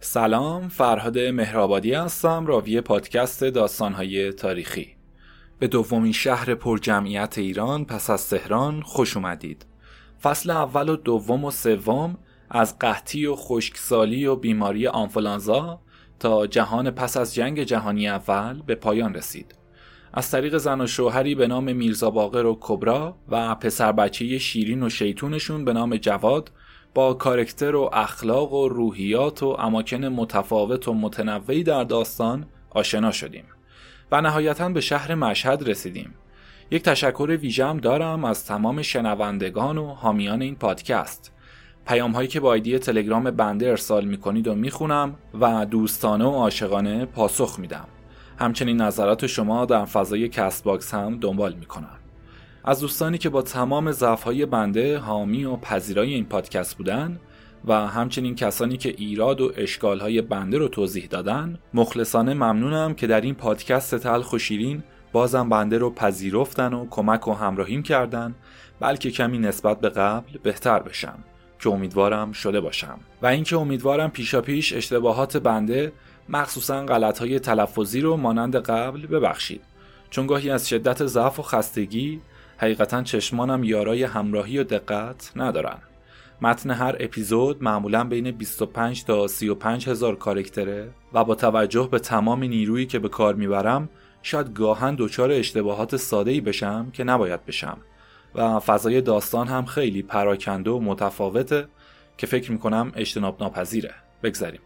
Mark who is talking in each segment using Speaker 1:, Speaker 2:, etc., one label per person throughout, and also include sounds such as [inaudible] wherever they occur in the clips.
Speaker 1: سلام فرهاد مهرآبادی هستم راوی پادکست داستانهای تاریخی. به دومین شهر پرجمعیت ایران پس از تهران خوش اومدید. فصل اول و دوم و سوم از قحطی و خشکسالی و بیماری آنفولانزا تا جهان پس از جنگ جهانی اول به پایان رسید. از طریق زن و شوهری به نام میرزا باقر و کبرا و پسر بچه شیرین و شیطونشون به نام جواد با کارکتر و اخلاق و روحیات و اماکن متفاوت و متنوعی در داستان آشنا شدیم و نهایتا به شهر مشهد رسیدیم. یک تشکر ویژم دارم از تمام شنوندگان و حامیان این پادکست. پیام هایی که با آیدی تلگرام بنده ارسال می کنید و می‌خونم و دوستانه و عاشقانه پاسخ میدم. همچنین نظرات شما در فضای Castbox هم دنبال می‌کنم. از دوستانی که با تمام ضعف‌های بنده حامی و پذیرای این پادکست بودن و همچنین کسانی که ایراد و اشکالهای بنده رو توضیح دادن مخلصانه ممنونم که در این پادکست تلخ و شیرین بازم بنده رو پذیرفتن و کمک و همراهیم کردن بلکه کمی نسبت به قبل بهتر بشم. که امیدوارم شده باشم. و اینکه امیدوارم پیشا پیش اشتباهات بنده مخصوصا غلطهای تلفظی رو مانند قبل ببخشید. چون گاهی از شدت ضعف و خستگی حقیقتا چشمانم یارای همراهی و دقت ندارن. متن هر اپیزود معمولا بین 25 تا 35 هزار کارکتره و با توجه به تمام نیرویی که به کار می‌برم شاید گاهن دچار اشتباهات ساده ای بشم که نباید بشم. و فضای داستان هم خیلی پراکنده و متفاوته که فکر می‌کنم اجتناب ناپذیره بگذاریم.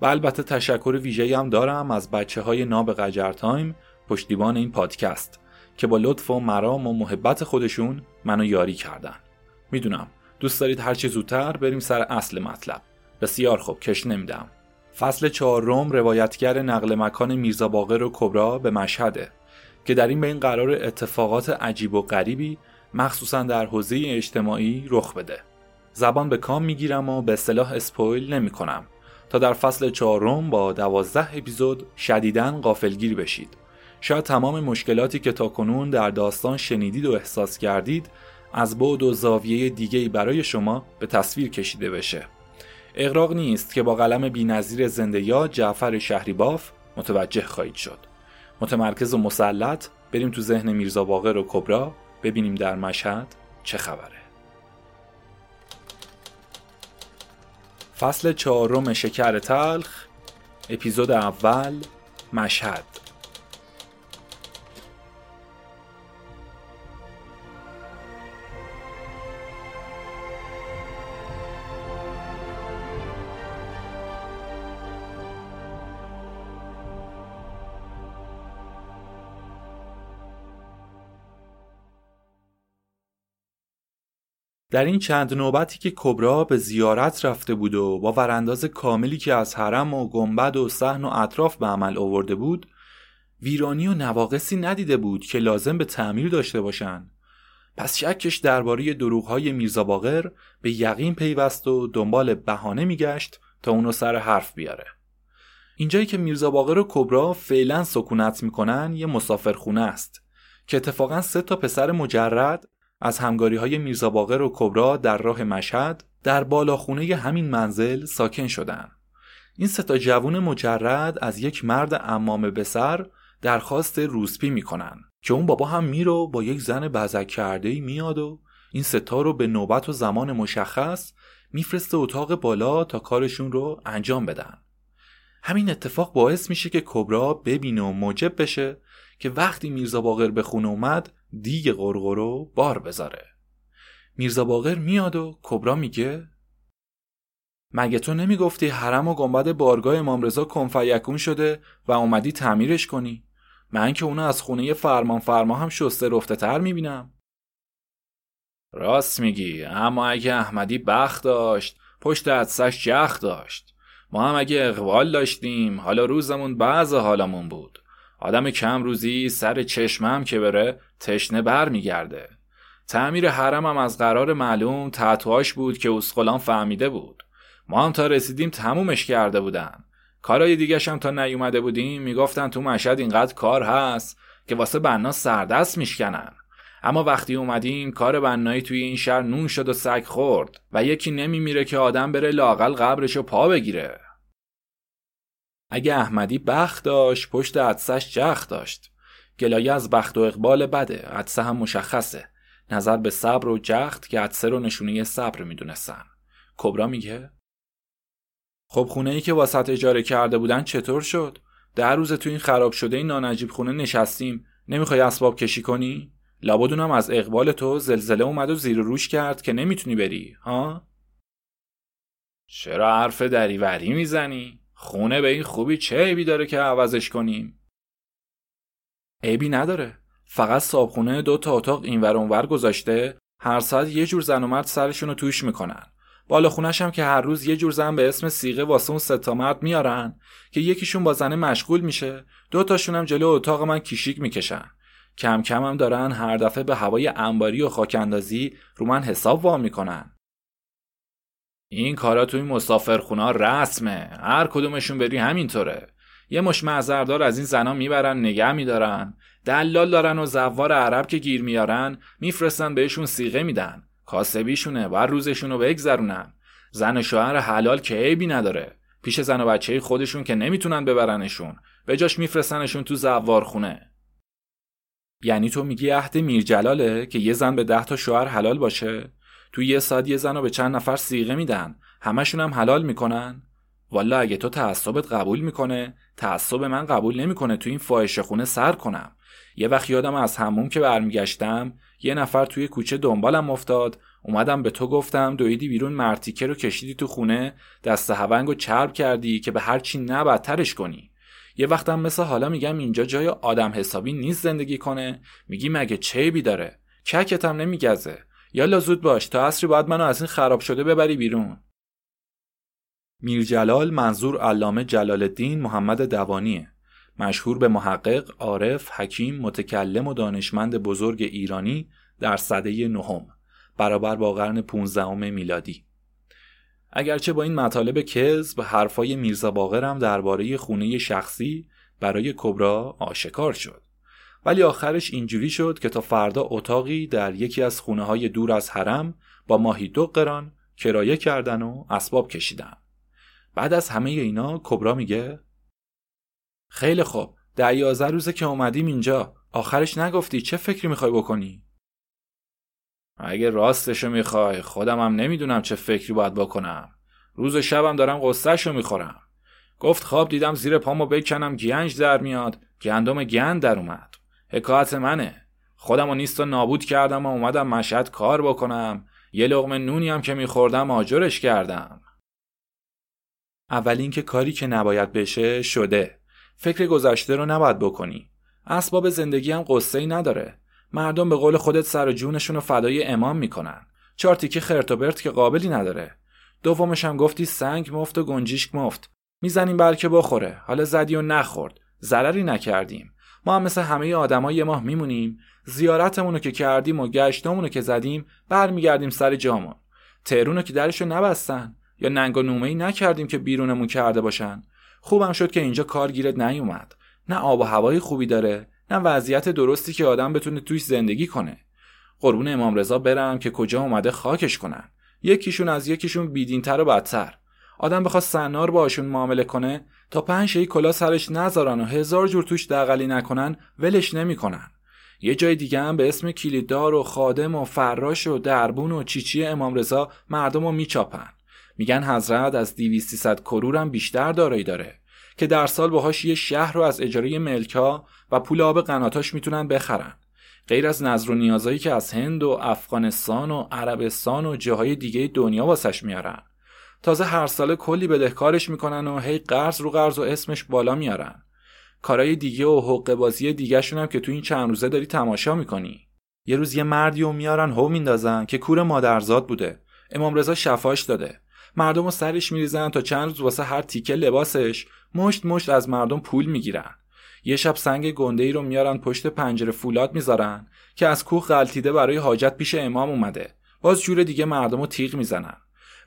Speaker 1: و البته تشکر ویژه‌ای هم دارم از بچه های ناب قجر تایم پشتیبان این پادکست. که با لطف و مرام و محبت خودشون منو یاری کردن. می‌دونم دوست دارید هرچی زودتر بریم سر اصل مطلب. بسیار خوب کش نمیدم. فصل چهارم روایتگر نقل مکان میرزا باقر و کبرا به مشهده که در این بین قرار اتفاقات عجیب و غریبی مخصوصا در حوزه اجتماعی رخ بده. زبان به کام می‌گیرم و به اصطلاح اسپویل نمی کنم تا در فصل چهارم با دوازده اپیزود شدیداً غافلگیر بشید. شاید تمام مشکلاتی که تاکنون در داستان شنیدید و احساس کردید از بعد و زاویه دیگهی برای شما به تصویر کشیده بشه. اقراق نیست که با قلم بینظیر زنده یا جعفر شهریباف متوجه خواهید شد. متمرکز و مسلط بریم تو ذهن میرزا باقر و کبرا ببینیم در مشهد چه خبره. فصل چهارم شکر تلخ اپیزود اول مشهد. در این چند نوبتی که کبرا به زیارت رفته بود و با ورانداز کاملی که از حرم و گنبد و صحن و اطراف به عمل آورده بود ویرانی و نواقصی ندیده بود که لازم به تعمیر داشته باشند. پس شکش درباره دروغهای میرزا باقر به یقین پیوست و دنبال بهانه میگشت تا اونو سر حرف بیاره. اینجایی که میرزا باقر و کبرا فعلا سکونت می‌کنن یه مسافرخونه است که اتفاقا سه تا پسر مجرد از همگاری های میرزا باقر و کبرا در راه مشهد در بالاخونه همین منزل ساکن شدند. این ستا جوون مجرد از یک مرد امامه به سر درخواست روسپی می‌کنن که اون بابا هم میرو با یک زن بزک کرده میاد و این ستا رو به نوبت و زمان مشخص میفرسته اتاق بالا تا کارشون رو انجام بدن همین اتفاق باعث میشه که کبرا ببینه و موجب بشه که وقتی میرزا باقر به خونه اومد دیگ قرقرو بار بذاره. میرزا باقر میاد و کبرا میگه مگه تو نمی‌گفتی حرم و گنبد بارگاه امام رضا کنفیکون شده و اومدی تعمیرش کنی؟ من که اونو از خونه فرمان فرما هم شسته رفته تر می‌بینم. راست میگی اما اگه احمدی بخت داشت پشت عدسش جخ داشت. ما هم اگه اقبال داشتیم حالا روزمون بعض حالمون بود. آدم کم روزی سر چشمم که بره تشنه بر میگرده. تعمیر حرمم از قرار معلوم تحتواش بود که اسقلان فهمیده بود. ما هم تا رسیدیم تمومش کرده بودن. کارای دیگه هم تا نیومده بودیم می‌گفتن تو مشهد اینقدر کار هست که واسه بنا سردست میشکنن. اما وقتی اومدیم کار بنایی توی این شهر نون شد و سگ خورد و یکی نمیمیره که آدم بره لاقل قبرشو پا بگیره. اگه احمدی بخت داشت پشت عدسش جخ داشت. گلایه از بخت و اقبال بده عدسه هم مشخصه. نظر به صبر و جخت که عدسه رو نشونه صبر می‌دونستن. کبرا میگه خب خونه ای که واسط اجاره کرده بودن چطور شد؟ در روز تو این خراب شده این نانجیب خونه نشستیم. نمی‌خوای اسباب کشی کنی؟ لابدونم از اقبال تو زلزله اومد و زیر روش کرد که نمی‌تونی بری ها؟ چرا حرف دریوری می‌زنی؟ خونه به این خوبی چه عیبی داره که عوضش کنیم؟ عیبی نداره. فقط صابخونه دو تا اتاق اینور اونور گذاشته هر ساعت یه جور زن و مرد سرشون رو توش می‌کنن. بالا خونش هم که هر روز یه جور زن به اسم سیغه واسه اون ستا مرد میارن که یکیشون با زنه مشغول میشه دو تاشون هم جلو اتاق من کیشیک می‌کشن. کم کم هم دارن هر دفعه به هوای انباری و خاکندازی رو من حساب وا می‌کنن. این کارا توی مسافرخونا رسمه. هر کدومشون بری همینطوره. یه مش معذردار از این زنا می‌برن نگه میدارن. دلال دارن و زوار عرب که گیر میارن میفرستن بهشون سیغه میدن. کاسبیشونه بر روزشونو بگذرونن. زن و شوهر حلال که عیبی نداره. پیش زن و بچه خودشون که نمی‌تونن ببرنشون. به جاش میفرستنشون تو زوار خونه یعنی تو میگی عهد میرجلاله که یه زن به ده تا شوهر حلال باشه؟ تو یه ساعت یه زن رو به چند نفر سیغه میدن. همشون هم حلال می‌کنن. والا اگه تو تعصبت قبول می‌کنه تعصب من قبول نمی‌کنه تو این فاحشه خونه سر کنم. یه وقت یادم از همون که برمیگشتم یه نفر توی کوچه دنبالم افتاد. اومدم به تو گفتم دویدی بیرون مرتیکه رو کشیدی تو خونه دست هونگ و چرب کردی که به هرچی نه بدترش کنی. یه وقتم مثل حالا میگم اینجا جای آدم حسابی نیست زندگی کنه. میگی مگه چیبی داره؟ ککتم نمیگزه. یالا زود باش تا عصری باید منو از این خراب شده ببری بیرون. میرجلال منظور علامه جلال الدین محمد دوانیه. مشهور به محقق، عارف، حکیم، متکلم و دانشمند بزرگ ایرانی در صده نهم برابر با قرن 15 میلادی. اگرچه با این مطالب کذب حرفای میرزا باقر هم درباره خونه شخصی برای کبرا آشکار شد. ولی آخرش اینجوری شد که تا فردا اتاقی در یکی از خونه های دور از حرم با ماهی دو قران کرایه کردن و اسباب کشیدن. بعد از همه اینا کبرا میگه خیلی خوب در یازده روزه که اومدیم اینجا آخرش نگفتی چه فکری می‌خوای بکنی؟ اگه راستشو می‌خوای خودم هم نمی‌دونم چه فکری باید بکنم. روز و شبم دارم قصهشو می‌خورم. گفت خواب دیدم زیر پامو بکنم گنج در میاد. گندم گند در اومد. حکایت منه. خودم و نیست و نابود کردم و اومدم مشهد کار بکنم. یه لغمه نونی هم که میخوردم آجرش کردم. اول اینکه کاری که نباید بشه شده. فکر گذشته رو نباید بکنی. اسباب زندگی هم قصه ای نداره. مردم به قول خودت سر و جونشون رو فدای امام می‌کنن. چهار تیکه خرت و برت که قابلی نداره. دومش هم گفتی سنگ مفت و گنجیشک مفت. می‌زنیم بلکه بخوره. حالا زدی و نخورد. ضرری نکردیم. ما هم مثل همه آدمای یه ماه میمونیم. زیارتمون رو که کردیم و گشتمون رو که زدیم برمیگردیم سر جامون. تهرون رو که درشو نبستن یا ننگ و نومه ای نکردیم که بیرونمون کرده باشن. خوبم شد که اینجا کار گیرت نیومد. نه آب و هوای خوبی داره نه وضعیت درستی که آدم بتونه توش زندگی کنه. قربون امام رضا برم که کجا اومده خاکش کنن. یکیشون از یکیشون بیدینتر و بدتر. آدم بخواد سنار باشون معامله کنه تا پنج شی کلا سرش نذارن و هزار جور توش دقلی نکنن ولش نمی‌کنن. یه جای دیگه هم به اسم کلیددار و خادم و فراش و دربون و چیچی امام رضا مردم رو میچاپن. میگن حضرت از 200 کرور هم بیشتر دارایی داره که در سال باهاش یه شهر رو از اجاره ملکا و پول آب قناتاش می‌تونن بخرن. غیر از نظر و نیازایی که از هند و افغانستان و عربستان و جاهای دیگه دنیا واسش میارن. تازه هر سال کلی بدهکارش می‌کنن و هی قرض رو قرض و اسمش بالا میارن. کارای دیگه و حقوق بازی دیگه هم که تو این چند روزه داری تماشا می‌کنی. یه روز یه مردی و میارن هو میندازن که کور مادرزاد بوده. امام رضا شفاش داده. مردم رو سرش میریزن تا چند روز واسه هر تیکه لباسش مشت مشت از مردم پول می‌گیرن. یه شب سنگ گنده ای رو میارن پشت پنجره فولاد می‌ذارن که از کوه غلطیده برای حاجت پیش امام اومده. باز جور دیگه مردم رو تیغ می‌زنن.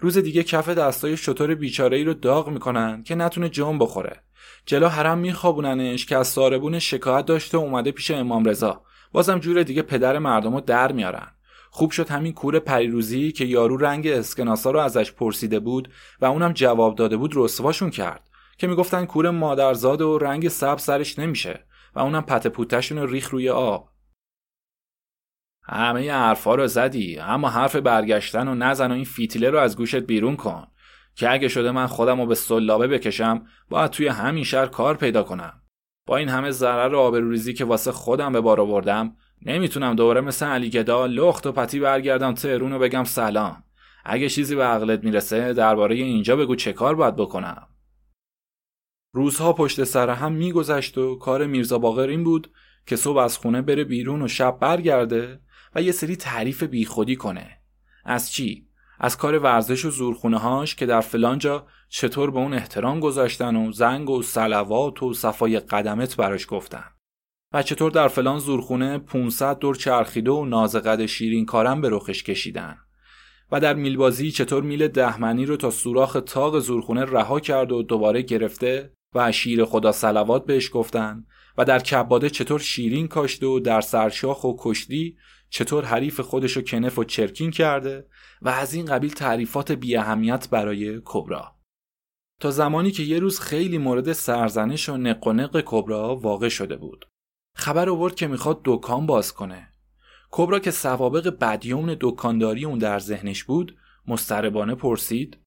Speaker 1: روز دیگه کف دستای شطور بیچاره ای رو داغ می‌کنن که نتونه جام بخوره. جلو حرم میخوابوننش که از ساربون شکایت داشته اومده پیش امام رضا. بازم جور دیگه پدر مردم رو در میارن. خوب شد همین کور پریروزی که یارو رنگ اسکناسا رو ازش پرسیده بود و اونم جواب داده بود رسواشون کرد. که می‌گفتن کور مادرزاد و رنگ سب سرش نمیشه و اونم پت پوتشون رو ریخ روی آب. همه حرفا رو زدی اما حرف برگشتن و نزن و این فیتیله رو از گوشت بیرون کن که اگه شده من خودم رو به سلابه بکشم باید توی همین شهر کار پیدا کنم. با این همه ضرر و آبروریزی که واسه خودم به بار آوردم نمی‌تونم دوباره مثل علی گدا لخت و پتی برگردم تهرون و بگم سلام. اگه چیزی به عقلت می‌رسه درباره اینجا بگو چه کار باید بکنم. روزها پشت سر هم میگذشت و کار میرزا باقر این بود که صبح از خونه بره بیرون و شب برگرده و یه سری تعریف بیخودی کنه. از چی؟ از کار ورزش و زورخونه هاش که در فلانجا چطور به اون احترام گذاشتن و زنگ و سلوات و صفای قدمت براش گفتن. و چطور در فلان زورخونه 500 دور چرخیده و نازقد شیرین کارم به رخش کشیدن. و در میلبازی چطور میل دهمنی رو تا سوراخ تاق زورخونه رها کرد و دوباره گرفته و شیر خدا سلوات بهش گفتن و در کباده چطور شیرین کاشته و در سرشاخ و کشتی چطور حریف خودشو کنف و چرکین کرده و از این قبیل تعریفات بی اهمیت برای کبرا تا زمانی که یه روز خیلی مورد سرزنش و نق و نق کبرا واقع شده بود خبر آورد که می‌خواد دکان باز کنه کبرا که سوابق بدیوم دکانداری اون در ذهنش بود مستربانه پرسید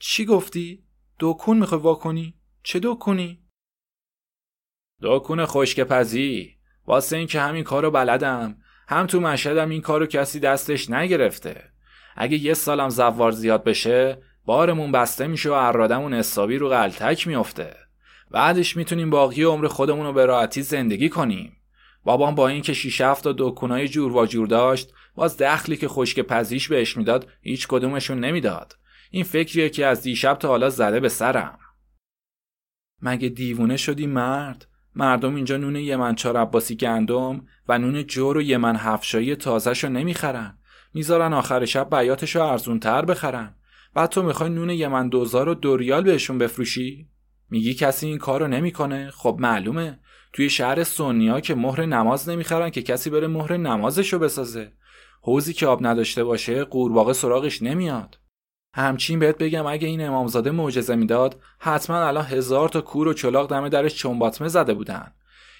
Speaker 1: چی گفتی؟ دکون می‌خوای واکنی؟ چه دکونی؟ دکون خشک پزی واسه این که همین کارو بلدم هم تو مشهدم این کارو کسی دستش نگرفته. اگه یه سالم زوار زیاد بشه بارمون بسته میشه و ارادمون حسابی رو غلطک میافته. بعدش می‌تونیم باقی عمر خودمون رو به راحتی زندگی کنیم. بابام با اینکه شیش هفت تا دکونای جور و جور داشت باز دخلی که خشک پزیش بهش می‌داد هیچ کدومشون نمی‌داد. این فکریه که از دیشب تا حالا زده به سرم. مگه دیوونه شدی مرد؟ مردم اینجا نون یمن چار عباسی گندم و نون جور و یمن هفشایی تازهش رو نمی‌خرن. می‌ذارن آخر شب بیاتش رو ارزون تر بخرن. بعد تو می‌خوای نون یمن دوزار و دوریال بهشون بفروشی؟ میگی کسی این کارو نمی‌کنه؟ خب معلومه. توی شهر سونیا که مهر نماز نمی‌خرن که کسی بره مهر نمازشو بسازه. حوزی که آب نداشته باشه قورباغه سراغش نمیاد. همچین بهت بگم اگه این امامزاده معجزه می‌داد حتما الان هزار تا کور و چلاق دم درش چنباتمه زده بودن.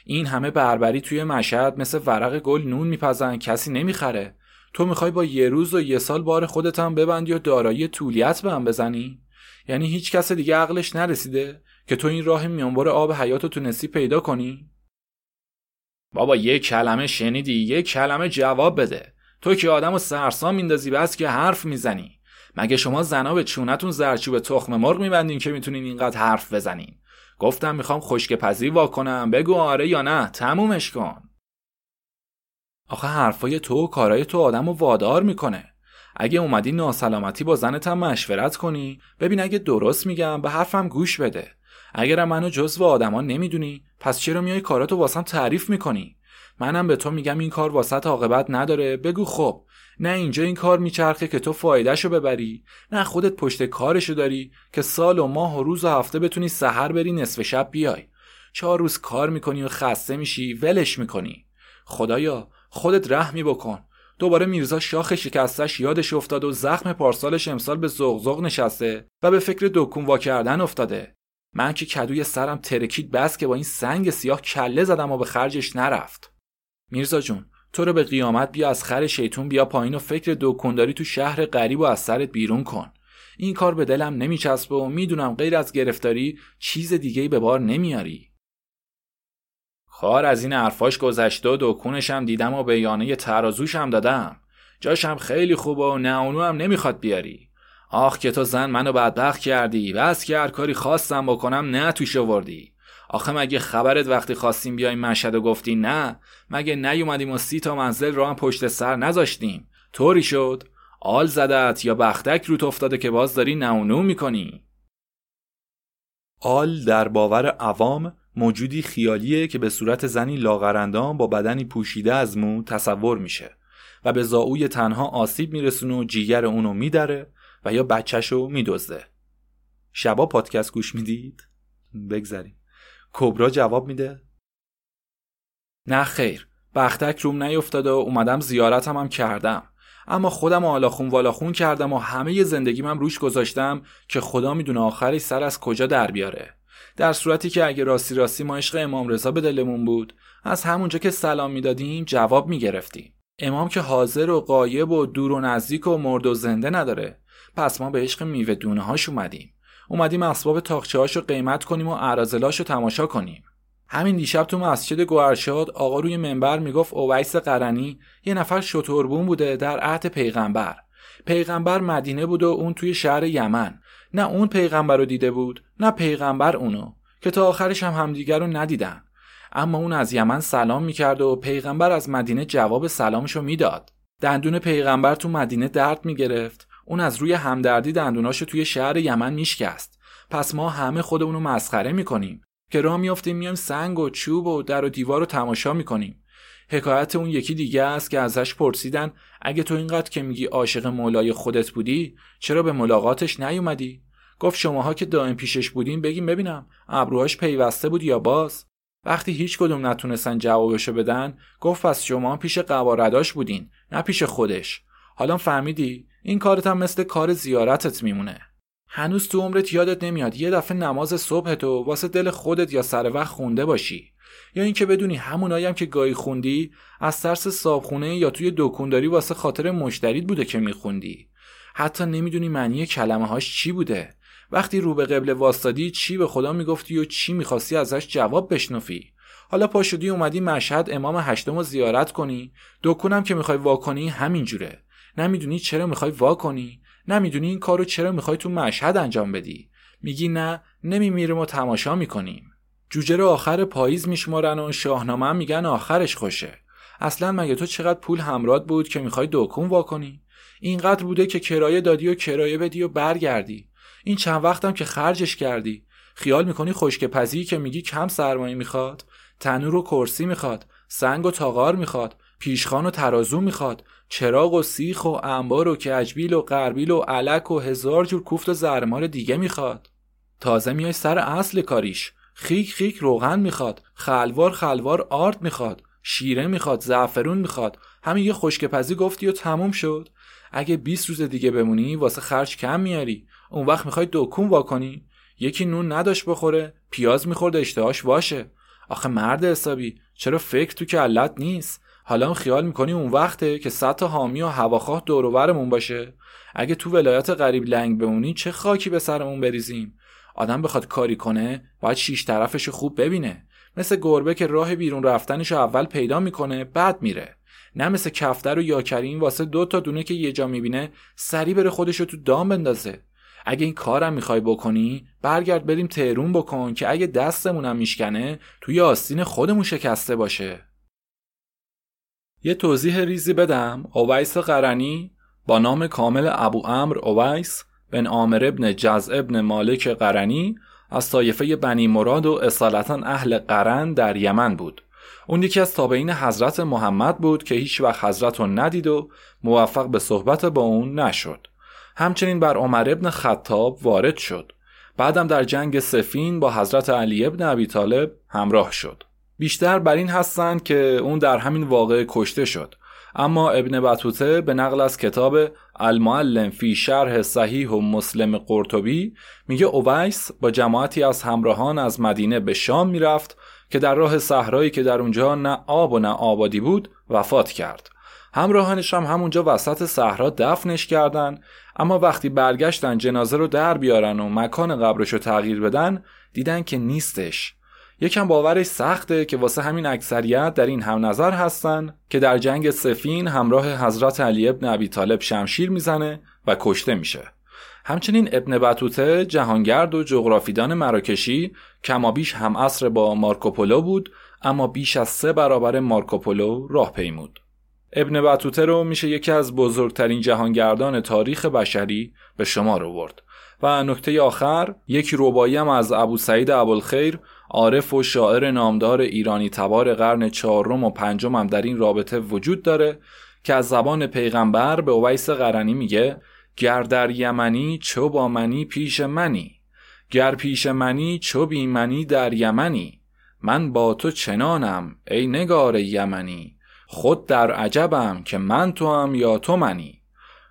Speaker 1: این همه بربری توی مشهد مثل ورق گل نون میپزن کسی نمی‌خره. تو می‌خوای با یه روز و یه سال بار خودت هم ببندی و دارایی طولیت به هم بزنی؟ یعنی هیچ کس دیگه عقلش نرسیده که تو این راه میانبر آب حیات رو تونستی پیدا کنی؟ بابا یه کلمه شنیدی یه کلمه جواب بده. تو که آدم و سرسام میندازی بس که حرف می‌زنی. مگه شما زنا به چونتون زرچوب تخم مرغ میبندین که می‌تونین اینقدر حرف بزنین؟ گفتم می‌خوام خشک پذیر واکنم بگو آره یا نه. تمومش کن. آخه حرفای تو و کارای تو آدم و وادار می‌کنه. اگه اومدی ناسلامتی با زنت هم مشورت کنی ببین اگه درست میگم به حرفم گوش بده. اگرم منو جزو آدما نمی‌دونی پس چرا میای کاراتو واسم تعریف می‌کنی؟ منم به تو میگم این کار واسط عاقبت نداره. بگو خب. نه اینجا این کار میچرخه که تو فایدهشو ببری نه خودت پشت کارشو داری که سال و ماه و روز و هفته بتونی سحر بری نصف شب بیای. چهار روز کار می‌کنی و خسته میشی ولش می‌کنی. خدایا خودت رحمی بکن. دوباره میرزا شاخ شکستش یادش افتاد و زخم پارسالش امسال به زغزغ نشسته و به فکر دکون وا کردن افتاده. من که کدوی سرم ترکید بس که با این سنگ سیاه کله زدم و به خرجش نرفت. میرزا جون تو رو به قیامت بیا از خر شیطون بیا پایین و فکر دکنداری تو شهر غریب و از سرت بیرون کن. این کار به دلم نمیچسبه و می‌دونم غیر از گرفتاری چیز دیگه به بار نمیاری. خار از این حرفاش گذشته و دکونشم دیدم و به یانه ترازوشم دادم. جاشم خیلی خوبه و نه اونو هم نمی‌خواد بیاری. آخ که تو زن منو بدبخت کردی. بس که هر کاری خواستم بکنم نه توش آوردی. آخه مگه خبرت وقتی خواستیم بیایم مشهد و گفتی نه مگه نیومدیم و سی تا منزل رو هم پشت سر نذاشتیم؟ طوری شد؟ آل زدت یا بختک روت افتاده که باز داری نونو می‌کنی؟
Speaker 2: آل در باور عوام موجودی خیالیه که به صورت زنی لاغرندان با بدنی پوشیده از مو تصور میشه و به زاوی تنها آسیب میرسونه و جیگر اونو میدره و یا بچهشو میدزده. شبا پادکست گوش می‌دید؟ بگذاریم کبرا جواب میده.
Speaker 1: نه خیر بختک روم نیفتاده و اومدم زیارتم هم کردم.
Speaker 2: اما خودم آلاخون والاخون کردم و همه زندگی من روش گذاشتم که خدا می‌دونه آخرش سر از کجا در بیاره. در صورتی که اگه راستی راستی ما عشق امام رضا به دلمون بود از همونجا که سلام می‌دادیم جواب می‌گرفتیم. امام که حاضر و قایب و دور و نزدیک و مرد و زنده نداره. پس ما به عشق میوه دونه هاش اومدیم. اومدیم اسباب تاخچه رو قیمت کنیم و اعراضلاش رو تماشا کنیم. همین دیشب تو مسجد گوهرشاد آقا روی منبر می‌گفت اویس قرنی یه نفر شتربون بوده در عهد پیغمبر. پیغمبر مدینه بود و اون توی شهر یمن. نه اون پیغمبر رو دیده بود نه پیغمبر اونو که تا آخرش هم همدیگر رو ندیدن. اما اون از یمن سلام می‌کرد و پیغمبر از مدینه جواب سلامشو می‌داد. دندون پیغمبر تو مدینه درد می‌گرفت. اون از روی همدردی دندوناشو توی شهر یمن میشکست. پس ما همه خودمونو مسخره می‌کنیم که راه میافتیم میایم سنگ و چوب و در و دیوار رو تماشا می‌کنیم. حکایت اون یکی دیگه است که ازش پرسیدن اگه تو اینقدر که میگی عاشق مولای خودت بودی چرا به ملاقاتش نیومدی؟ گفت شماها که دائم پیشش بودین بگیم ببینم ابروهاش پیوسته بود یا باز؟ وقتی هیچ کدوم نتونستن جوابشو بدن گفت پس شما پیش قوارداش بودین نه پیش خودش. حالا فهمیدی؟ این کارت هم مثل کار زیارتت میمونه. هنوز تو عمرت یادت نمیاد یه دفعه نماز صبح تو واسه دل خودت یا سر وقت خونده باشی. یا اینکه بدونی همونایی هم که گاهی خوندی از ترس صابخونه یا توی دکونداری واسه خاطر مشتریت بوده که میخوندی. حتی نمی‌دونی معنی کلمه هاش چی بوده. وقتی رو به قبل واستادی چی به خدا می‌گفتی و چی می‌خواستی ازش جواب بشنفی حالا پاشدی اومدی مشهد امام هشتم رو زیارت کنی. دکونم که می‌خوای واکنی همینجوره. نمی‌دونی چرا می‌خوای وا کنی؟ نمی‌دونی این کارو چرا می‌خوای تو مشهد انجام بدی؟ میگی نه نمیمیریم و تماشا می‌کنیم. جوجه رو آخر پاییز میشمارن و شاهنامه میگن آخرش خوشه. اصلا مگه تو چقدر پول همرات بود که می‌خوای وا کنی؟ اینقدر بوده که کرایه دادی و کرایه بدی و برگردی. این چند وقتم که خرجش کردی. خیال می‌کنی خشک پزی که میگی کم سرمایه می‌خواد؟ تنور و کرسی می‌خواد؟ سنگ و تاغار می‌خواد؟ پیشخان و ترازو می‌خواد. چراغ و سیخ و انبار و کجبیل و قربیل و علک و هزار جور کوفت و زرمار دیگه می‌خواد. تازه میای سر اصل کاریش. خیک خیک روغن می‌خواد. خلوار خلوار آرد می‌خواد. شیره می‌خواد. زعفرون می‌خواد. همین یه خشکپزی گفتی و تموم شد. اگه 20 روز دیگه بمونی واسه خرج کم میاری. اون وقت می‌خوای دکون واکنی. یکی نون نداشت بخوره. پیاز می‌خورد اشتهاش واشه. آخه مرد حسابی. چرا فکر تو که علت نیست؟ حالا خیال می‌کنی اون وقته که صد تا حامی و هواخواه دوروبرمون باشه. اگه تو ولایت غریب لنگ بمونی چه خاکی به سرمون بریزیم؟ آدم بخواد کاری کنه باید شیش طرفش خوب ببینه. مثل گربه که راه بیرون رفتنش اول پیدا می‌کنه بعد میره. نه مثل کفتر و یاکریم واسه دو تا دونه که یه جا می‌بینه سری بره خودش رو تو دام بندازه. اگه این کارم می‌خوای بکنی برگرد بریم تهرون بکن که اگه دستمونم میشکنه توی آستین خودمون شکسته باشه. یه توضیح ریزی بدم. اویس قرنی با نام کامل ابو امر اویس بن عامر ابن جز ابن مالک قرنی از طایفه بنی مراد و اصالتا اهل قرن در یمن بود. اون یکی از تابعین حضرت محمد بود که هیچ وقت حضرت رو ندید و موفق به صحبت با اون نشد. همچنین بر عمر ابن خطاب وارد شد. بعدم در جنگ سفین با حضرت علی ابن ابی طالب همراه شد. بیشتر بر این هستند که اون در همین واقع کشته شد. اما ابن بطوته به نقل از کتاب المعلم فی شرح صحیح و مسلم قرطبی میگه اویس با جماعتی از همراهان از مدینه به شام می‌رفت که در راه صحرایی که در اونجا نه آب و نه آبادی بود وفات کرد. همراهانش هم همونجا وسط صحرا دفنش کردن اما وقتی برگشتن جنازه رو در بیارن و مکان قبرش رو تغییر بدن دیدن که نیستش. یکم باورش سخته که واسه همین اکثریت در این هم نظر هستن که در جنگ سفین همراه حضرت علی ابن ابی طالب شمشیر می‌زنه و کشته میشه. همچنین ابن بطوته جهانگرد و جغرافیدان مراکشی کمابیش هم اصر با مارکوپولو بود اما بیش از سه برابر مارکوپولو راه پیمود. ابن بطوته رو میشه یکی از بزرگترین جهانگردان تاریخ بشری به شمار آورد. و نکته آخر یک روبایی هم از ابو سعید ابوالخیر عارف و شاعر نامدار ایرانی تبار قرن چهارم و پنجم هم در این رابطه وجود داره که از زبان پیغمبر به اویس قرنی میگه گر در یمنی چو با منی پیش منی گر پیش منی چو بی منی در یمنی من با تو چنانم ای نگار یمنی خود در عجبم که من تو هم یا تو منی.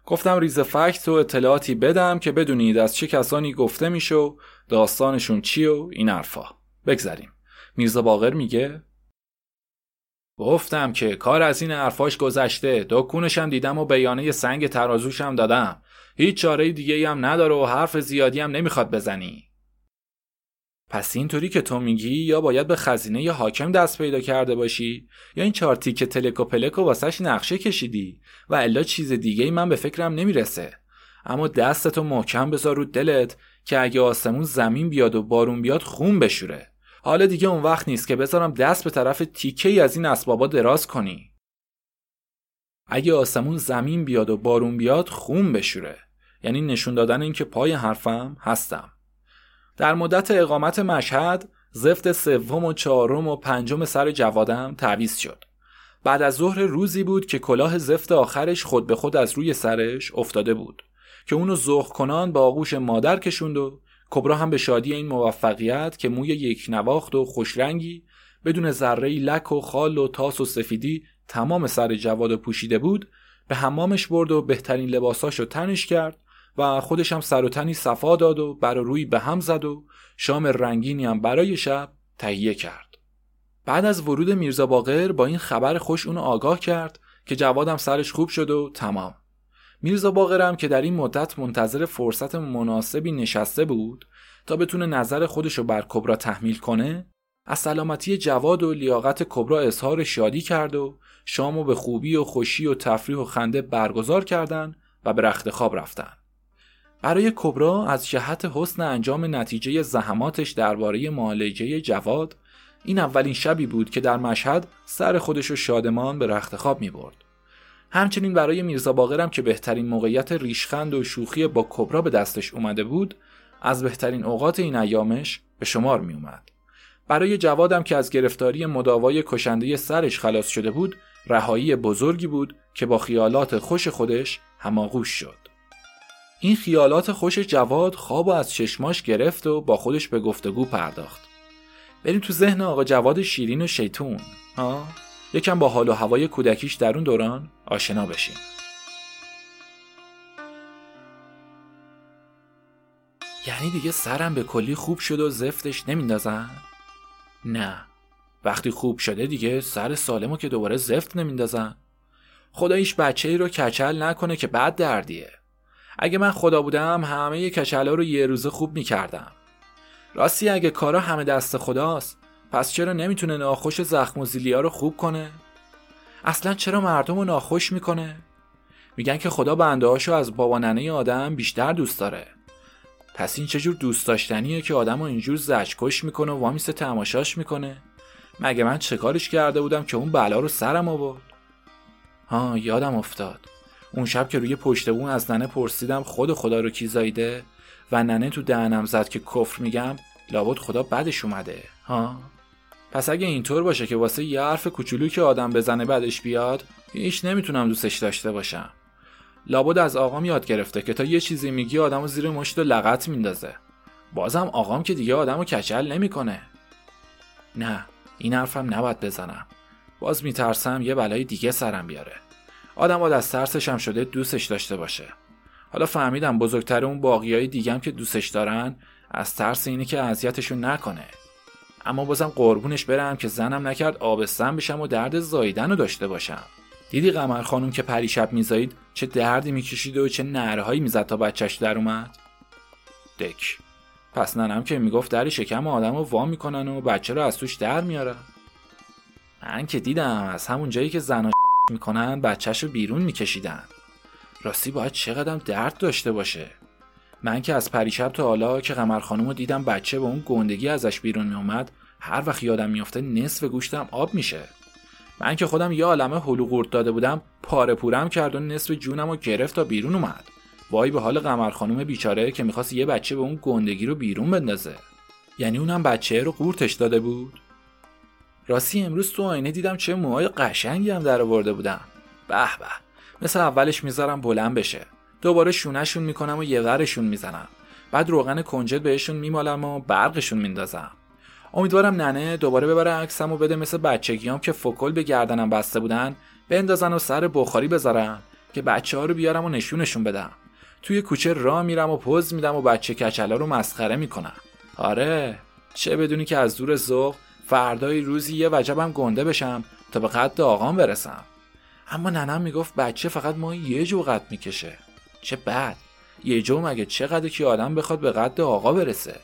Speaker 1: گفتم ریز فکت و اطلاعاتی بدم که بدونید از چه کسانی گفته میشه و داستانشون چی و این حرفا. بگذریم. میرزا باقر میگه گفتم که کار از این حرفاش گذشته. دکونشم دیدم و بیانه سنگ ترازوشم دادم. هیچ چاره دیگه هم نداره و حرف زیادی هم نمی‌خواد بزنی. پس اینطوری که تو میگی یا باید به خزینه یا حاکم دست پیدا کرده باشی یا این چهار تیکه تلک و پلک و واسش نقشه کشیدی و الا چیز دیگه ای من به فکرم نمی‌رسه. اما دستتو محکم بذار رو دلت که اگه آسمون زمین بیاد و بارون بیاد خون بشوره. حالا دیگه اون وقت نیست که بذارم دست به طرف تیکه ای از این اسبابا دراز کنی. اگه آسمون زمین بیاد و بارون بیاد خون بشوره. یعنی نشون دادن اینکه پای حرفم هستم. در مدت اقامت مشهد زفت سوم و چهارم و پنجم سر جوادم تعویز شد. بعد از ظهر روزی بود که کلاه زفت آخرش خود به خود از روی سرش افتاده بود. که اونو زخ کنان با آغوش مادر کشوند و کبرا هم به شادی این موفقیت که موی یک نواخت و خوشرنگی بدون ذره لک و خال و تاس و سفیدی تمام سر جواد پوشیده بود به حمامش برد و بهترین لباساشو تنش کرد و خودش هم سر و تنی صفا داد و بر روی به هم زد و شام رنگینی هم برای شب تهیه کرد. بعد از ورود میرزا باقر با این خبر خوش اونو آگاه کرد که جوادم سرش خوب شد و تمام. میرزا باقرم که در این مدت منتظر فرصت مناسبی نشسته بود تا بتونه نظر خودشو بر کبرا تحمیل کنه از سلامتی جواد و لیاقت کبرا اظهار شادی کرد و شامو به خوبی و خوشی و تفریح و خنده برگزار کردند و به رخت خواب رفتن برای کبرا از جهت حسن انجام نتیجه زحماتش درباره معالجه جواد این اولین شبی بود که در مشهد سر خودش و شادمان به رخت خواب می برد. همچنین برای میرزا باقرم که بهترین موقعیت ریشخند و شوخی با کبرا به دستش اومده بود از بهترین اوقات این ایامش به شمار می اومد. برای جوادم که از گرفتاری مداوای کشنده سرش خلاص شده بود رهایی بزرگی بود که با خیالات خوش خودش هماغوش شد. این خیالات خوش جواد خواب و از چشماش گرفت و با خودش به گفتگو پرداخت بریم تو ذهن آقا جواد شیرین و شیطون ها یکم با حال و هوای کودکیش در اون دوران آشنا بشیم. یعنی دیگه سرم به کلی خوب شد و زفتش نمیندازن؟ نه. وقتی خوب شده دیگه سر سالمو که دوباره زفت نمیندازن. خداییش بچه ای رو کچل نکنه که بد دردیه. اگه من خدا بودم همه کچلا رو یه روزه خوب می‌کردم. راستی اگه کارا همه دست خداست پس چرا نمی‌تونه ناخوش زخم و زیلیا رو خوب کنه؟ اصلا چرا مردم رو ناخوش می‌کنه؟ میگن که خدا بنده هاشو از بابا ننه آدم بیشتر دوست داره پس این چجور دوست داشتنیه که آدم رو اینجور زجکش می‌کنه و وامیسته تماشاش می‌کنه؟ مگه من چه کارش کرده بودم که اون بلا رو سرم آورد؟ ها یادم افتاد اون شب که روی پشت بون از ننه پرسیدم خود خدا رو کی زایده و ننه تو دهنم زد که کفر میگم لابد خدا بدش اومده ها پس اگه اینطور باشه که واسه یه حرف کوچولو که آدم بزنه بعدش بیاد هیچ نمی‌تونم دوستش داشته باشم. لابد از آقام یاد گرفته که تا یه چیزی میگی آدمو زیر مشت و لغت میندازه. بازم آقام که دیگه آدمو کچل نمی‌کنه. نه این حرفم نباید بزنم. باز میترسم یه بلای دیگه سرم بیاره. آدم باید از ترسش هم شده دوستش داشته باشه. حالا فهمیدم بزرگتر اون باقیای دیگم که دوستش دارن از ترس اینه که اذیتشون نکنه. اما بازم قربونش برم که زنم نکرد آبستن بشم و درد زاییدن رو داشته باشم. دیدی قمر خانم که پریشب میزایید چه دردی می‌کشید و چه نرهایی می‌زد تا بچهش در اومد؟ دک. پس ننم که می‌گفت در شکم آدم رو وا می‌کنن و بچه رو از توش در میارن. من که دیدم از همون جایی که زن [laughs] می‌کنن بچهش رو بیرون میکشیدن. راستی باید چقدر درد داشته باشه. من که از پریشب تا حالا که قمر خانم رو دیدم بچه به اون گندگی ازش بیرون میومد هر وقت یادم میافته نصف گوشتم آب میشه. من که خودم یه عالمه هلو قورت داده بودم پاره پورم کرد و نصف جونم رو گرفت تا بیرون اومد. وای به حال قمر خانم بیچاره که می‌خواست یه بچه به اون گندگی رو بیرون بندازه. یعنی اونم بچه رو قورتش داده بود؟ راستی امروز تو آینه دیدم چه موهای قشنگی هم در آورده بودم به به مثل اولش می‌ذارم بلند بشه. دوباره شونهشون می‌کنم و یه ورشون می‌زنم. بعد روغن کنجد بهشون میمالم و برقشون میندازم. امیدوارم ننه دوباره ببره عکسم و بده مثل بچگیام که فکل به گردنم بسته بودن بندازن و سر بخاری بذارم که بچه ها رو بیارم و نشونشون بدم. توی کوچه راه میرم و پوز میدم و بچه کچلا رو مسخره می‌کنم. آره چه بدونی که از دور ذوق فردای روزی یه وجبم گنده بشم تا به قد آقام برسم. اما ننم می‌گفت بچه فقط ما یه جو قد می‌کشه. چه بد. یه جو مگه چقدر که آدم بخواد به قد آقا برسه.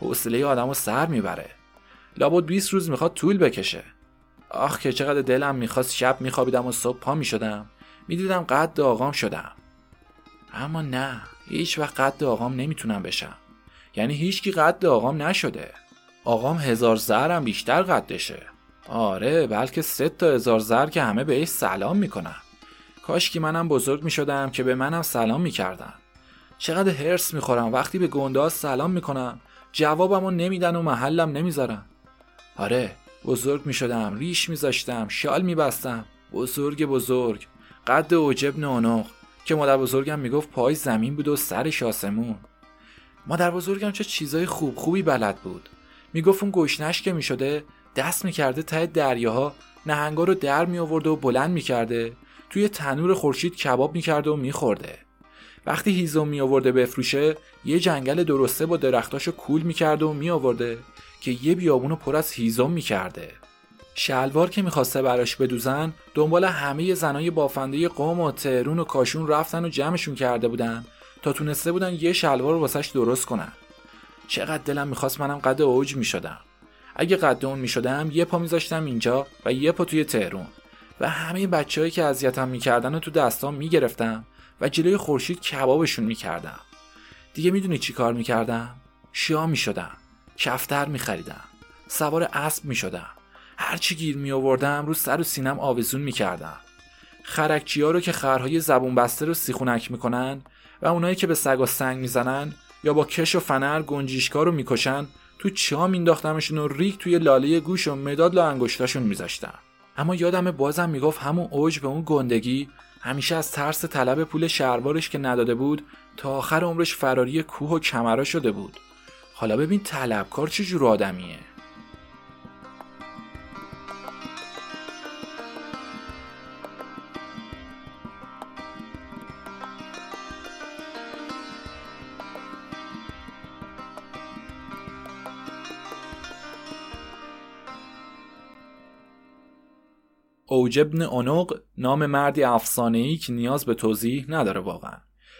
Speaker 1: حوصله آدم رو سر می‌بره. لابد 20 روز می‌خواد طول بکشه. آخ که چقدر دلم می‌خواست شب میخوابیدم و صبح پا می‌شدم. می‌دیدم قد آقام شدم. اما نه هیچ وقت قد آقام نمی‌تونم بشم. یعنی هیچکی قد آقام نشده. آقام هزار زرم بیشتر قدشه. آره بلکه سه تا هزار زر که همه بهش سلام می‌کنن. کاش که منم بزرگ می‌شدم که به منم سلام می‌کردن. چقدر هرس می‌خورم وقتی به گنده سلام می‌کنم جوابمو نمیدن و محلم نمی‌ذارن. آره بزرگ می‌شدم ریش میذاشتم شال میبستم. بزرگ بزرگ قد اوجب نونق که مادر بزرگم می‌گفت پای زمین بود و سرش آسمون. مادر بزرگم چه چیزای خوب خوبی بلد بود. می‌گفت اون گشنش که می‌شده دست می‌کرده ته دریاها نهنگا رو در می آورده و بلند می‌کرده. توی تنور خورشید کباب می‌کرده و میخورده. وقتی هیزم می آورده بفروشه یه جنگل درسته با درختاشو کول می‌کرده و می آورده که یه بیابونو پر از هیزم می‌کرده. شلوار که می‌خواسته براش بدوزن دنبال همه زنای بافنده قوم و تهرون و کاشون رفتن و جمعشون کرده بودن تا تونسته بودن یه شلوار رو واسش درست کنن. چقدر دلم می‌خواست منم قد اوج می‌شدم. اگه قد اون می‌شدم یه پا میذاشتم اینجا و یه پا توی تهرون. و همه بچههایی که اذیتم می‌کردن و تو دستام می‌گرفتم و جلوی خورشید کبابشون می‌کردم. دیگه می‌دونی چی کار می‌کردم؟ شیا می‌شدم کفتر میخریدم سوار اسب می‌شدم هرچی گیر می آوردم رو سر و سینم آویزون می کردم. خرکچی ها رو که خرهای زبون بسته رو سیخونک می‌کنن و اونایی که به سگ و سنگ می‌زنن یا با کش و فنر گنجیشکا رو می‌کشن تو چا مینداختمشون و ریک توی لاله گوش و مداد لا انگشتاشون میذاشتم اما یادم بازم می‌گفت همون اوج به اون گندگی همیشه از ترس طلب پول شهروارش که نداده بود تا آخر عمرش فراری کوه و کمرا شده بود. حالا ببین طلبکار چه جور آدمیه. اوجبن اونق نام مردی افسانه‌ای که نیاز به توضیح نداره واقعا.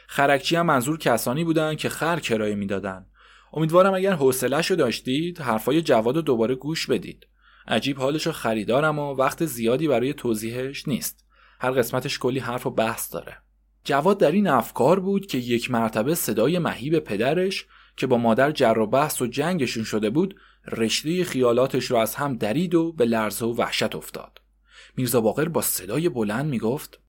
Speaker 1: خرکچی هم منظور کسانی بودن که خر کرایه می‌دادن. امیدوارم اگر حوصله‌شو داشتید حرفای جواد رو دوباره گوش بدید. عجیب حالشو خریدارم و وقت زیادی برای توضیحش نیست. هر قسمتش کلی حرف و بحث داره. جواد در این افکار بود که یک مرتبه صدای مهیب پدرش که با مادر جر و بحث و جنگشون شده بود رشته خیالاتش رو از هم درید و به لرزه و وحشت افتاد. میرزا باقر با صدای بلند می‌گفت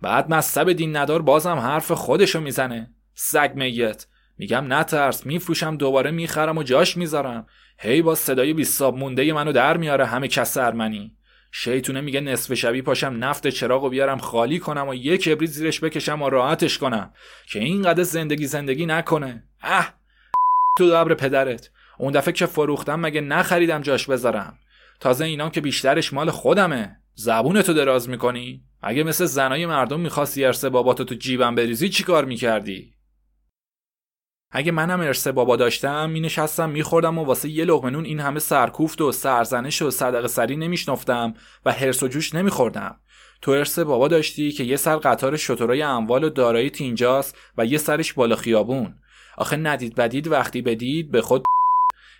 Speaker 1: بعد مصب دین ندار بازم حرف خودشو می‌زنه. سگ میت میگم نترس میفروشم دوباره می‌خرم و جاش می‌ذارم. هی با صدای بیستاب مونده منو در میاره همه کس ارمنی. شیطونه میگه نصف شبی پاشم نفت چراغ و بیارم خالی کنم و یک کبریت زیرش بکشم و راحتش کنم. که اینقدر زندگی زندگی نکنه. اه! تو دبر پدرت. اون دفعه که فروختم مگه نخریدم جاش بذارم؟ تازه اینام که بیشترش مال خودمه. زبونتو دراز می‌کنی؟ اگه مثل زنای مردم می‌خواستی ارسه باباتو تو جیبم بریزی چی کار می‌کردی؟ اگه منم ارسه بابا داشتم مینشستم میخوردم و واسه یه لغمنون این همه سرکوفت و سرزنش و صدق سری نمیشنفتم و هرس و جوش نمیخوردم. تو ارث بابا داشتی که یه سر قطار شترای اموال و دارایی تینجاست و یه سرش بالا خیابون. آخه ندید بدید وقتی بدید به خود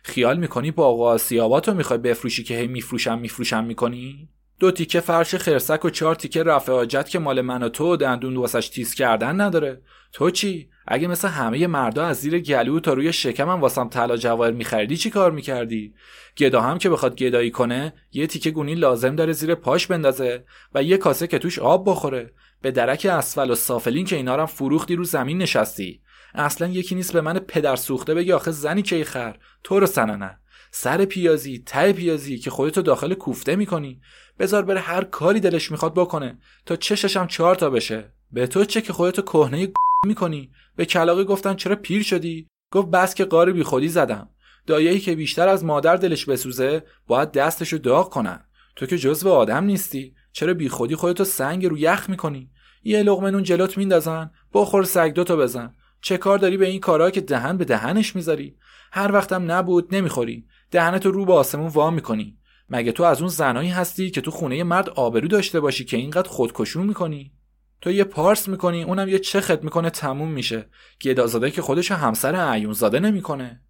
Speaker 1: خیال می‌کنی با آسیاباتو می‌خوای بفروشی که هی میفروشم میفروشم می‌کنی؟ دو تیکه فرش خرسک و چهار تیکه رفع حاجت که مال من و تو دندون واسش تیز کردن نداره. تو چی؟ اگه مثل همه مردا از زیر گلو تا روی شکمم واسم طلا جواهر میخریدی چی کار می‌کردی؟ گدا هم که بخواد گدایی کنه یه تیکه گونی لازم داره زیر پاش بندازه و یه کاسه که توش آب بخوره. به درک اسفل و سافلین که اینا رو فروختی رو زمین نشستی. اصلا یکی نیست به من پدر سوخته بگی آخه زنی که خر؟ تو رو سننه سر پیازی ته پیازی که خودتو داخل کوفته می‌کنی. بذار بره هر کاری دلش می‌خواد بکنه. تا چششم چهار تا بشه. به تو چه که خودتو کهنه [laughs] می‌کنی؟ به کلاقی گفتن چرا پیر شدی؟ گفت بس که قاری بی خودی زدم. دایه‌ای که بیشتر از مادر دلش بسوزه باید دستشو داغ کنن تو که جزو آدم نیستی.
Speaker 2: چرا بیخودی خودتو سنگ رو یخ می‌کنی؟ یه لقمه نون جلوت میندازن. بخور سگ دوتا بزن. چه کار داری به این کارا که دهن به دهنش می‌ذاری؟ هر وقتم نبود نمی‌خوری. دهنتو رو به آسمون وا می‌کنی. مگه تو از اون زنایی هستی که تو خونه مرد آبرو داشته باشی که اینقدر خودکشون می‌کنی؟ تو یه پارس می‌کنی اونم یه چخت می‌کنه تموم میشه. گدازاده که خودش همسر عیون زاده نمی‌کنه.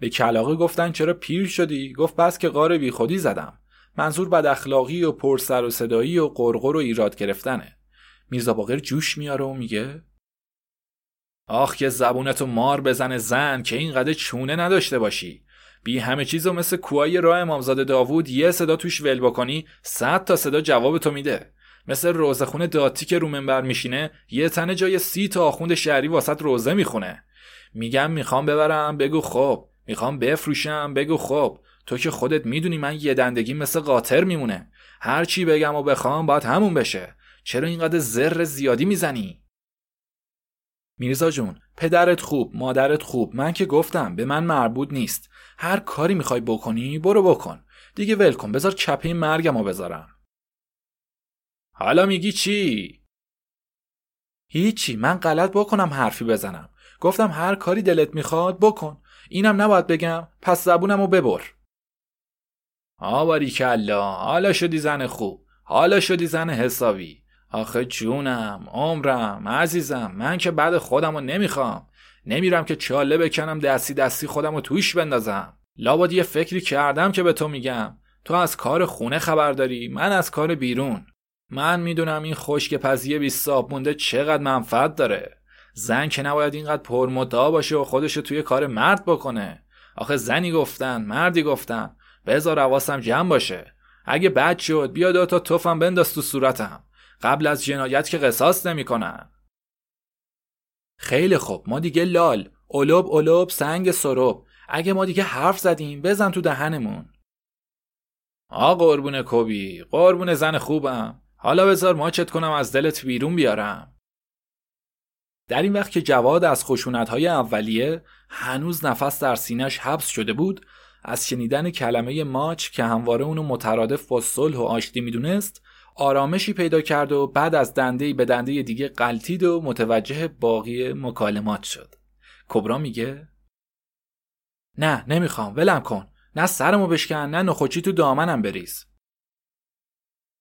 Speaker 2: به کلاقه گفتن چرا پیر شدی؟ گفت بس که قار بی خودی زدم. منظور بد اخلاقی و پر سر و صدایی و قرقر و ایراد گرفتنه. میرزا باقر جوش میاره و میگه آخ که زبونتو مار بزنه زن که اینقدر چونه نداشته باشی. بی همه چیزو مثل کوهای راه امامزاده داوود یه صدا توش ول بکنی صد تا صدا جواب تو میده. مثل روزخونه داتی که رو منبر میشینه یه تنه جای سی تا آخوند شهری واسط روزه می‌خونه. میگم می‌خوام ببرم بگو خب. می‌خوام بفروشم بگو خب. تو که خودت می‌دونی من یه دندگی مثل قاطر میمونه. هر چی بگم و بخوام باید همون بشه. چرا اینقدر زر زیادی می‌زنی؟ میرزا جون پدرت خوب مادرت خوب. من که گفتم به من مربوط نیست. هر کاری می‌خوای بکنی برو بکن. دیگه ول کن بذار چپه مرگمو بذارم. حالا میگی چی؟ هیچی من غلط بکنم حرفی بزنم. گفتم هر کاری دلت می‌خواد بکن. اینم نباید بگم پس زبونمو ببر. آواری کلا حالا شدی زن خوب حالا شدی زن حسابی. آخه جونم عمرم عزیزم من که بعد خودمو نمی‌خوام. نمیرم که چاله بکنم دستی دستی خودمو تویش بندازم. لابد یه فکری کردم که به تو میگم. تو از کار خونه خبر داری من از کار بیرون. من می‌دونم این خشک پزیه بی صاب مونده چقدر منفعت داره. زن که نباید اینقدر پرمدعا باشه و خودشو توی کار مرد بکنه. آخه زنی گفتن مردی گفتن. بذار حواسم جمع باشه. اگه بد شد بیا دو تا توفم بنداز تو صورتم. قبل از جنایت که قصاص نمی‌کنن. خیلی خوب. ما دیگه لال. اولوب اولوب سنگ سروب اگه ما دیگه حرف زدیم بزن تو دهنمون. آ قربون کبی قربون زن خوبم. حالا بذار ماچت کنم از دلت بیرون بیارم. در این وقت که جواد از های اولیه هنوز نفس در سینش حبس شده بود از شنیدن کلمه ماچ که همواره اونو مترادف با صلح و آشتی می‌دونست آرامشی پیدا کرد و بعد از دنده به دنده دیگه قلتید و متوجه باقی مکالمات شد. کبرا میگه نه نمی‌خوام ولم کن. نه سرمو بشکن نه نخوچی تو دامنم بریز.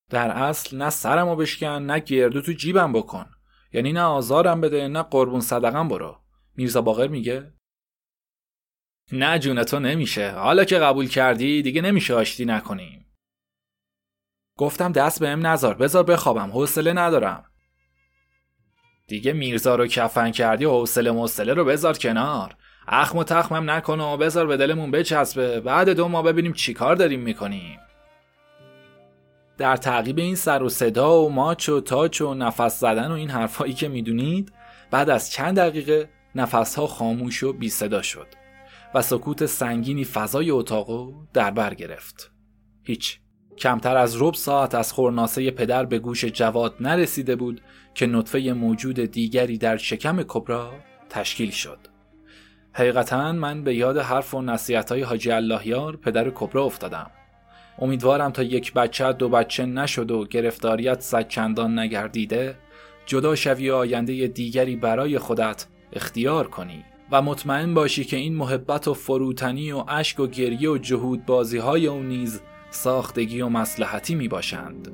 Speaker 2: در اصل نه سرمو بشکن نه گردو تو جیبم بکن. یعنی نه آزارم بده نه قربون صدقم برو. میرزا باقر میگه نه جون تو نمیشه. حالا که قبول کردی دیگه نمیشه آشتی نکنیم. گفتم دست بهم نذار بذار بخوابم حوصله ندارم. دیگه میرزا رو کفن کردی و حوصله موصله رو بذار کنار. اخم و تخمم نکن و بذار به دلمون بچسبه. بعد دو ما ببینیم چیکار داریم می‌کنیم. در تعقیب این سر و صدا و ماچ و تاچ و نفس زدن و این حرفایی که می‌دونید بعد از چند دقیقه نفسها خاموش و بی صدا شد و سکوت سنگینی فضای اتاقو در بر گرفت. هیچ کمتر از رب ساعت از خورناسه پدر به گوش جواد نرسیده بود که نطفه موجود دیگری در شکم کبرا تشکیل شد. حقیقتا من به یاد حرف و نصیحت های حاجی اللهیار پدر کبرا افتادم. امیدوارم تا یک بچه دو بچه نشد و گرفتاریت صد نگردیده جدا شوی آینده دیگری برای خودت اختیار کنی و مطمئن باشی که این محبت و فروتنی و اشک و گریه و جهود بازی های اون نیز ساختگی و مسلحتی می باشند.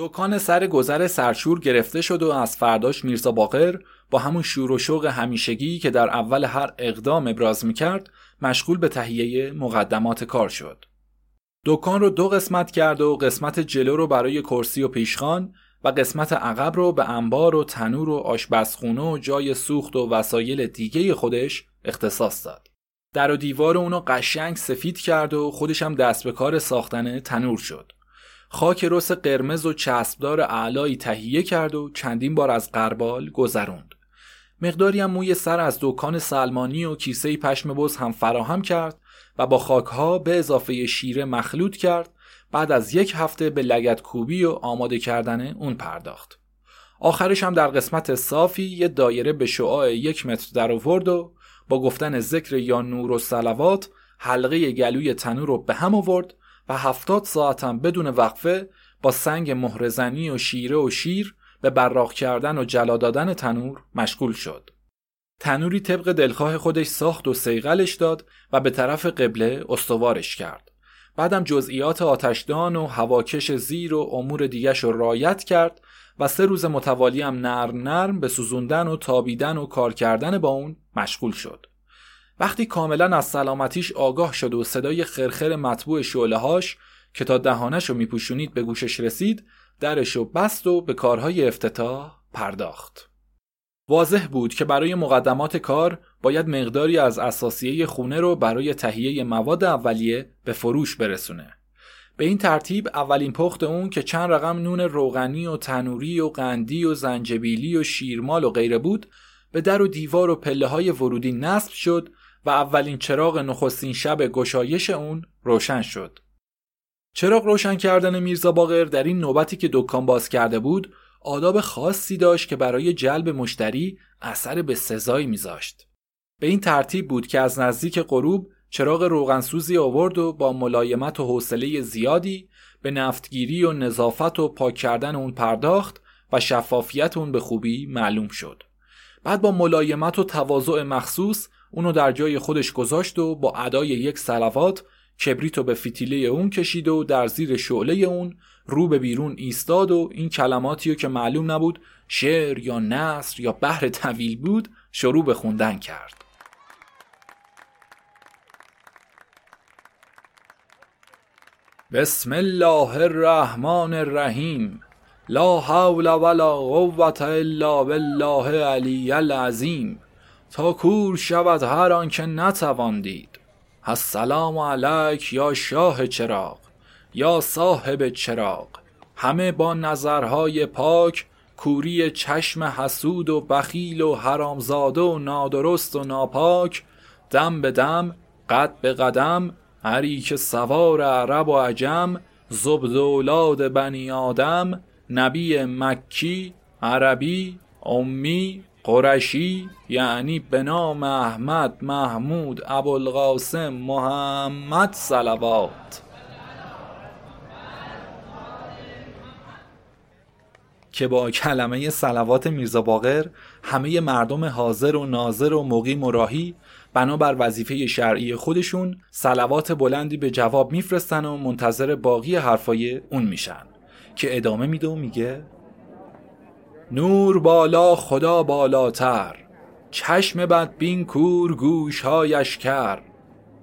Speaker 2: دکان سر گذر سرشور گرفته شد و از فرداش میرزا باقر با همون شور و شوق همیشگی که در اول هر اقدام ابراز می‌کرد مشغول به تهیه مقدمات کار شد. دکان رو دو قسمت کرد و قسمت جلو رو برای کرسی و پیشخان و قسمت عقب رو به انبار و تنور و آشپزخونه و جای سوخت و وسایل دیگه خودش اختصاص داد. در و دیوار اونو قشنگ سفید کرد و خودش هم دست به کار ساختن تنور شد. خاک رس قرمز و چسبدار اعلایی تهیه کرد و چندین بار از قربال گذروند. مقداری هم موی سر از دکان سلمانی و کیسه پشم بز هم فراهم کرد و با خاکها به اضافه شیره مخلوط کرد بعد از یک هفته به لگت کوبی و آماده کردن اون پرداخت آخرش هم در قسمت صافی یه دایره به شعاع یک متر در آورد و با گفتن ذکر یا نور و سلوات حلقه گلوی تنور رو به هم آورد و هفتاد ساعتم بدون وقفه با سنگ مهرزنی و شیره و شیر به براق کردن و جلا دادن تنور مشغول شد. تنوری طبق دلخواه خودش ساخت و سیغلش داد و به طرف قبله استوارش کرد. بعدم جزئیات آتشدان و هواکش زیر و امور دیگش رو رایت کرد و سه روز متوالی هم نرم نرم به سوزوندن و تابیدن و کار کردن با اون مشغول شد. وقتی کاملا از سلامتیش آگاه شد و صدای خرخر مطبوع هاش که تا دهانش رو میپوشونید به گوشش رسید درش رو بست و به کارهای افتتاح پرداخت. واضح بود که برای مقدمات کار باید مقداری از اساسیه خونه رو برای تهیه مواد اولیه به فروش برسونه. به این ترتیب اولین پخت اون که چند رقم نون روغنی و تنوری و قندی و زنجبیلی و شیرمال و غیره بود به در و دیوار و پله های ورودی نصب شد و اولین چراغ نخستین شب گشایش اون روشن شد. چراغ روشن کردن میرزا باقر در این نوبتی که دکان باز کرده بود آداب خاصی داشت که برای جلب مشتری اثر به سزایی میذاشت. به این ترتیب بود که از نزدیک غروب چراغ روغنسوزی آورد و با ملایمت و حوصله زیادی به نفتگیری و نظافت و پاک کردن اون پرداخت و شفافیت اون به خوبی معلوم شد. بعد با ملایمت و تواضع مخصوص اونو در جای خودش گذاشت و با ادای یک سلوات کبریتو به فتیله اون کشید و در زیر شعله اون رو به بیرون ایستاد و این کلماتی که معلوم نبود شعر یا نصر یا بحر طویل بود شروع به خوندن کرد. بسم الله الرحمن الرحیم. لا حول ولا قوة الا بالله علی العظیم. تا کور شود هر آنکه نتوان دید. السلام علیک یا شاه چراغ. یا صاحب چراغ. همه با نظرهای پاک کوری چشم حسود و بخیل و حرامزاده و نادرست و ناپاک دم به دم قد به قدم هری که سوار عرب و عجم زبد اولاد بنی آدم نبی مکی عربی امی قرشی یعنی به نام احمد محمود ابوالقاسم محمد صلوات. که با کلمه سلوات میرزا باقر همه مردم حاضر و ناظر و مقیم و راهی بنابر وظیفه شرعی خودشون سلوات بلندی به جواب میفرستن و منتظر باقی حرفای اون میشن. که ادامه میده و میگه نور بالا خدا بالاتر چشم بد بین کور گوشهایش کر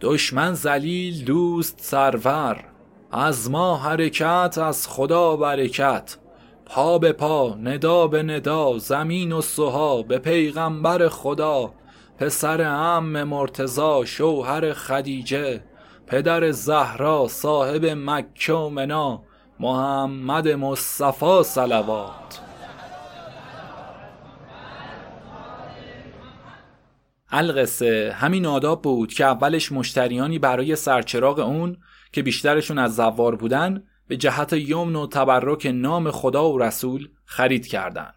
Speaker 2: دشمن زلیل دوست سرور از ما حرکت از خدا برکت. پا به پا ندا به ندا زمین و سها به پیغمبر خدا پسر ام مرتزا شوهر خدیجه پدر زهرا صاحب مکه و منا محمد مصطفی صلوات. القصه همین آداب بود که اولش مشتریانی برای سرچراغ اون که بیشترشون از زوار بودن به جهت یمن و تبرک نام خدا و رسول خرید کردن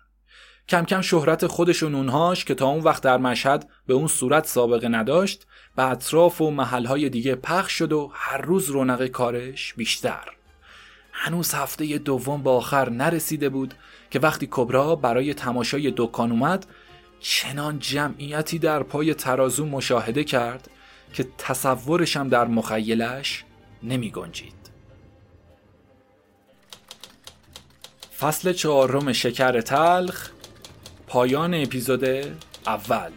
Speaker 2: کم کم شهرت خودشون اونهاش که تا اون وقت در مشهد به اون صورت سابقه نداشت به اطراف و محلهای دیگه پخش شد و هر روز رونق کارش بیشتر هنوز هفته دوم به آخر نرسیده بود که وقتی کبرا برای تماشای دکان اومد چنان جمعیتی در پای ترازو مشاهده کرد که تصورشم در مخیلش نمی گنجید. فصل چهارم شکر تلخ پایان اپیزود اول.